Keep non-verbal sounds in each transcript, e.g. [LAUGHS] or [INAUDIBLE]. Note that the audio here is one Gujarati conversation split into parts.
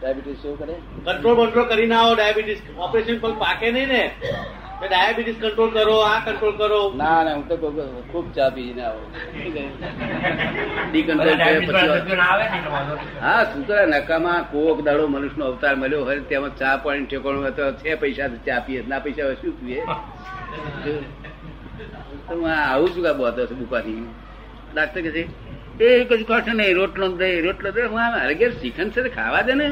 ડાયાબિટીસ શું કરે? કંટ્રોલ કંટ્રોલ કરીને આવો ડાયાબિટીસ. ઓપરેશન પણ પાકે નહીં ને? ડાયાબિટીસ કંટ્રોલ કરો આ કંટ્રોલ કરો. ના ના હું તો ખૂબ ચા પીને આવો. ડી કંટ્રોલ હા શું કરે? નકામાં કોક દાડો મનુષ્યનો અવતાર મળ્યો હોય તેમાં ચા પાણી ઠેકાણું હોય તો છે પૈસા ચા પીએ. ના પૈસા હોય શું પીએ? [LAUGHS] તો હું આવું છું કા બોતો છું બુપાથી. ડાક્ટર કે છે? એ કશું કશું નહીં રોટલો દે રોટલો દે. હું મારે ઘેર છે ખાવા દે ને?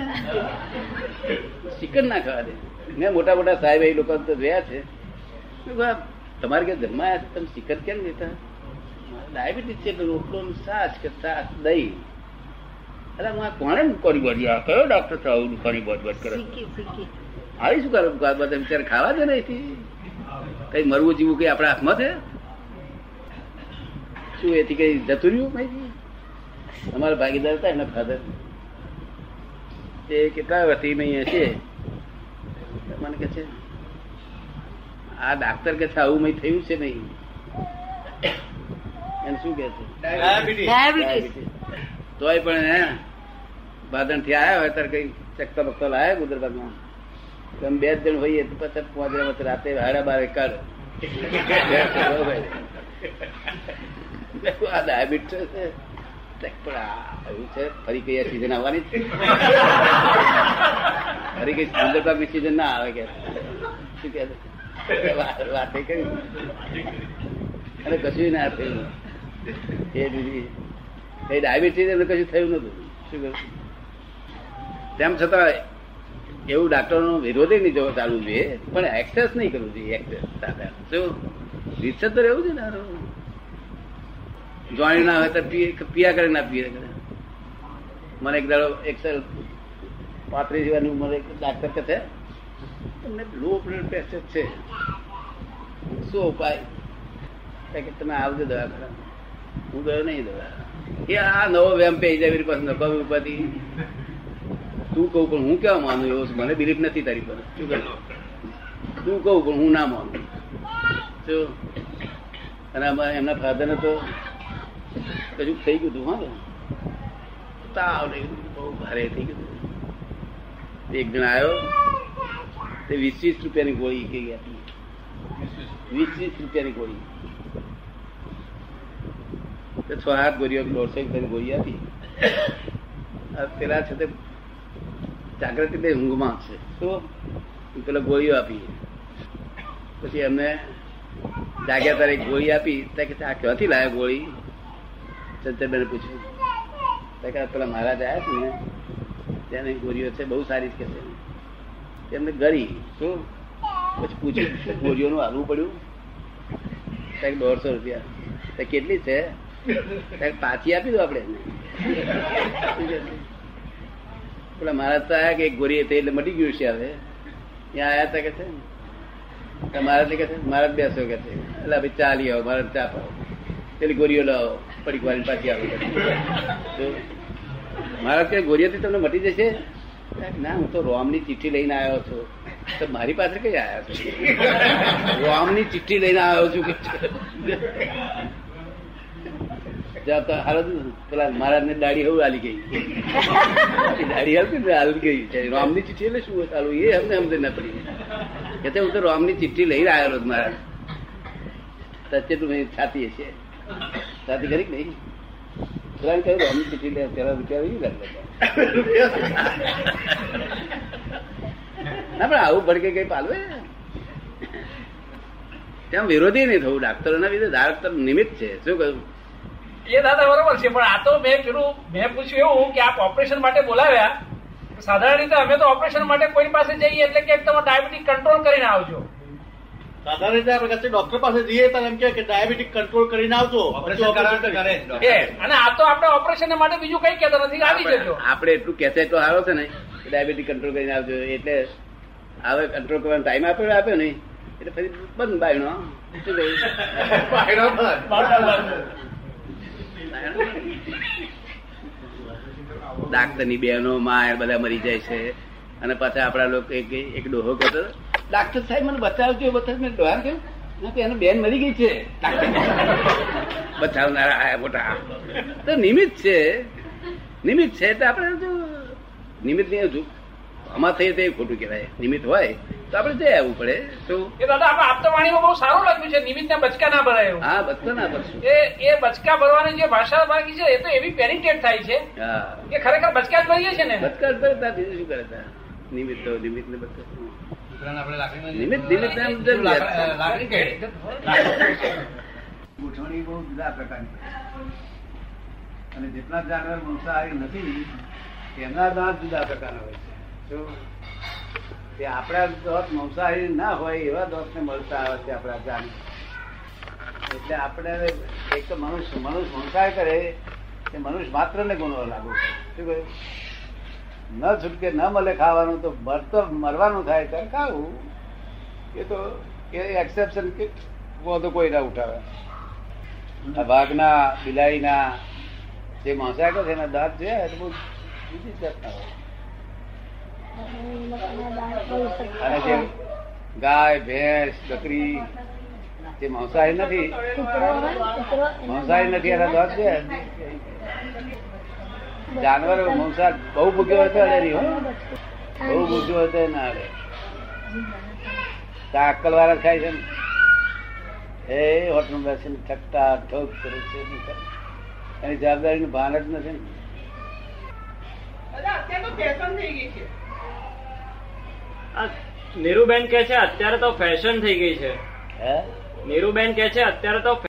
શ્રીખંડ ના ખાવા દે. મેં મોટા મોટા સાહેબ એ લોકો તો રહ્યા છે. તમારે કે જન્માયા છે? તમે શ્રીખંડ કેમ લેતા ડાયાબિટીસ છે એટલે રોટલો છાશ કે છાશ દહીં. અરે હું આ કોણે કરી બધી આ કયો ડોક્ટર છે આવું બધ બોજ કરે? આવી શું કરે? બધા વિચાર ખાવા દે ને કઈ મરવું જીવું કઈ આપણા હાથમાં છે? શું એથી કઈ જતું રહ્યું કઈ અમારા ભાગીદાર હતા એના ફાધર તે કેટલા વર્ષથી મેં અહીંયા છે. મને કે છે આ ડાક્ટર કે છે આવું મેં થયું છે નહીં. એને શું કે છે? ડાયાબિટીસ ડાયાબિટીસ તોય પણ હે બાદણથી આયા હોય ત્યારે કઈ ચક્કર બક્કર લાયા ગુજરાતમાં તમે બે જ જણ હોઈએ તો પછી પહોંચે વચ્ચે રાતે હાડા બારે કાઢ. [LAUGHS] આ ડાયાબિટીસ છે. આ છે, ફરી કઈ સીઝન આવવાની? ફરી કઈ સુંદરતા સીઝન ના આવે કે. શું કે? વાત- કરી. અને કશું ના થયું. એ દીદી એ ડાયાબિટીસ એમને કશું થયું નતું. શું કહ્યું તેમ છતાં એવું ડાક્ટરનો વિરોધ નહીં જવો ચાલવું જોઈએ, પણ એક્સેસ નહીં કરવું જોઈએ એક્સેસ શું? રીતસર તો રહેવું છે ને. જોણી ના હોય તો પિયા કરે ના પીએ કરે. મને એક દાડો એક સર પાંત્રીસ વર્ષની ઉંમરે ડાક્ટર છે, તમને લો બ્લડ પ્રેશર છે. શું ઉપાય? કે, તમે આવજો દવા કરો હું ગયો નહીં દવા. એ આ નવો વેમ પેજ જાય પાસે નફા ઉપાથી તું કહું, પણ હું કેવા માનું એવો? મને બિલીફ નથી તારી પર. શું કહે? તું કહું, પણ હું ના માનું. શું? અને એમના ફાધરને તો કશું થઈ ગયું હતું હા તાવ લઈ બહુ ભારે થઈ ગયું એક જણ આવ્યો તે વીસ વીસ રૂપિયાની ગોળી કઈ આપી વીસ વીસ રૂપિયાની ગોળી. તે છ આઠ ગોળીઓ દોઢસો રૂપિયાની ગોળી આપી. આ પેલા છે તે જાગૃતિ તે ઊંઘમાં છે. શું? પેલા ગોળીઓ આપી. પછી એમને જાગ્યા તારે ગોળી આપી. ત્યાં કે આ ક્યાંથી લાવ્યા ગોળી? ચંદ્રબેને પૂછ્યું પેલા મહારાજ આવ્યા છે ને ત્યાંની ગોરીઓ છે, બહુ સારી જ કે છે. એમને ગરી શું? પછી પૂછ્યું શું ગોળીઓનું હાલવું પડ્યું? દોઢસો રૂપિયા. કેટલી છે? પાછી આપી દો આપણે. પેલા મહારાજ તો આયા કે એક ગોરી હતી, એટલે મટી ગયું છે હવે. ત્યાં આયા તા કે છે? મહારાજ કે છે મહારાજ બેસો કે છે. એટલે ભાઈ ચા આવો મહારાજ ચા પાવો. પેલી ગોળીઓ લાવો. પડી વાળી પાછી આવે. મારા કે ગોરીઓથી તમને મટી જશે? ના, હું તો રોમની ચિઠ્ઠી લઈને આવ્યો છું. તો મારી પાસે કઈ આવ્યા છો? રોમની ચિઠ્ઠી લઈને આવ્યો છું. પેલા મહારાજ ને દાઢી હવે હાલી ગઈ. દાઢી હાલતી ને હાલી ગઈ. રોમની ચિઠ્ઠી એટલે શું ચાલુ એ અમને સમજ ના પડી. કે હું તો રોમની ચિઠ્ઠી લઈને આવ્યો છું મહારાજ. સચ્ચે તું છાતી હશે. છાતી કરી નહીં? પેલા કહ્યું રામની ચીઠી લે પેલા રૂપિયા નહીં લાગે ના, પણ આવું ભડકે કઈ પાલવે? ત્યાં વિરોધી નહીં થવું, ડાક્ટરોના લીધે ડાક્ટર નિમિત્ત છે. શું કહ્યું એ દાદા બરોબર છે, પણ આ તો મેં પેલું, મેં પૂછ્યું એવું કે આપ ઓપરેશન માટે બોલાવ્યા. સાધારણ રીતે અમે તો ઓપરેશન માટે કોઈ પાસે જઈએ એટલે કે તમે ડાયાબિટીસ કંટ્રોલ કરીને આવજો. સાધારણ રીતે આપણે કશે ડોક્ટર પાસે જઈએ તો એમ કે ડાયાબિટીસ કંટ્રોલ કરીને આવજો. અને આ તો આપણે ઓપરેશન માટે બીજું કઈ કહેતા નથી આવી જજો. આપણે એટલું કેસે તો સારો છે ને ડાયાબિટીક કંટ્રોલ કરીને આવજો. એટલે હવે કંટ્રોલ કરવાનો ટાઈમ આપ્યો આપ્યો નહીં. એટલે પછી બંધ બાયણો? ડાક્ટરની બહેનો માં બધા. મરી જાય છે. અને પાછા આપણા લોકો એક એક ડોહો કહેતો ડાક્ટર સાહેબ મને બચાવજો બચાવ મેં ડોહા કહ્યું એને કે બેન મરી ગઈ છે. બચાવનારા આયા મોટા. તો નિમિત્ત છે. નિમિત્ત છે તો આપણે જો નિમિત્ત નહીં હજુ આમાં થઈ તો ખોટું કહેવાય. નિમિત્ત હોય તો આપણે જઈ આવવું પડે. તો એ દાદા આપણે આપતવાણીમાં બહુ સારું લખ્યું છે. નિમિત્ત બચકા ના ભરાય. હા બચકા ના ભરશું. એ એ બચકા ભરવાની જે ભાષા બાકી છે એ તો એવી પેનિટેટ થાય છે હા. કે ખરેખર બચકા જ ભરીએ છે ને? બચકા જ ભરતા બીજું શું કરે? નિમિત્ત નિમિત્ત ને બધું નિમિત્ત નિમિત્ત એમ ગોઠવણી બહુ જુદા પ્રકારની અને જેટલા જાનવર મંસાહારી નથી એમના દાંત જુદા પ્રકારના હોય છે. તે આપણા દોત મંસાહારી ના હોય એવા દોત ને મળતા આવે છે આપણા જાન એટલે આપણે એક તો મનુષ્ય મનુષ્ય મંસાહાર કરે તે મનુષ્ય માત્ર ને ગુનો લાગુ શું કહ્યું? ન છૂટકે ન મળે ખાવાનું તો મરતો મરવાનું થાય ત્યારે ખાવું એ તો એ એક્સેપ્શન કે વાંધો કોઈ ના ઉઠાવે. આ વાઘના બિલાડીના જે માંસાકો છે એના દાંત છે એ તો બહુ બીજી જાતના હોય. અને જે ગાય ભેંસ બકરી જે માંસાહારી નથી માંસાહારી નથી એના દાંત છે. જાનવર માંસાહાર બહુ ભૂગ્યો હતો અરે બહુ ભૂગ્યો હતો ના રે અક્કલ વાળા ખાય છે ને. એ હોટલ બેસીને ઠકતા ઠોક કરે છે એની જવાબદારી નું ભાન જ નથી ને. નીરુબેન કે છે અત્યારે તો ફેશન થઈ ગઈ છે. હે? નીરુબેન કે છે અત્યારે તો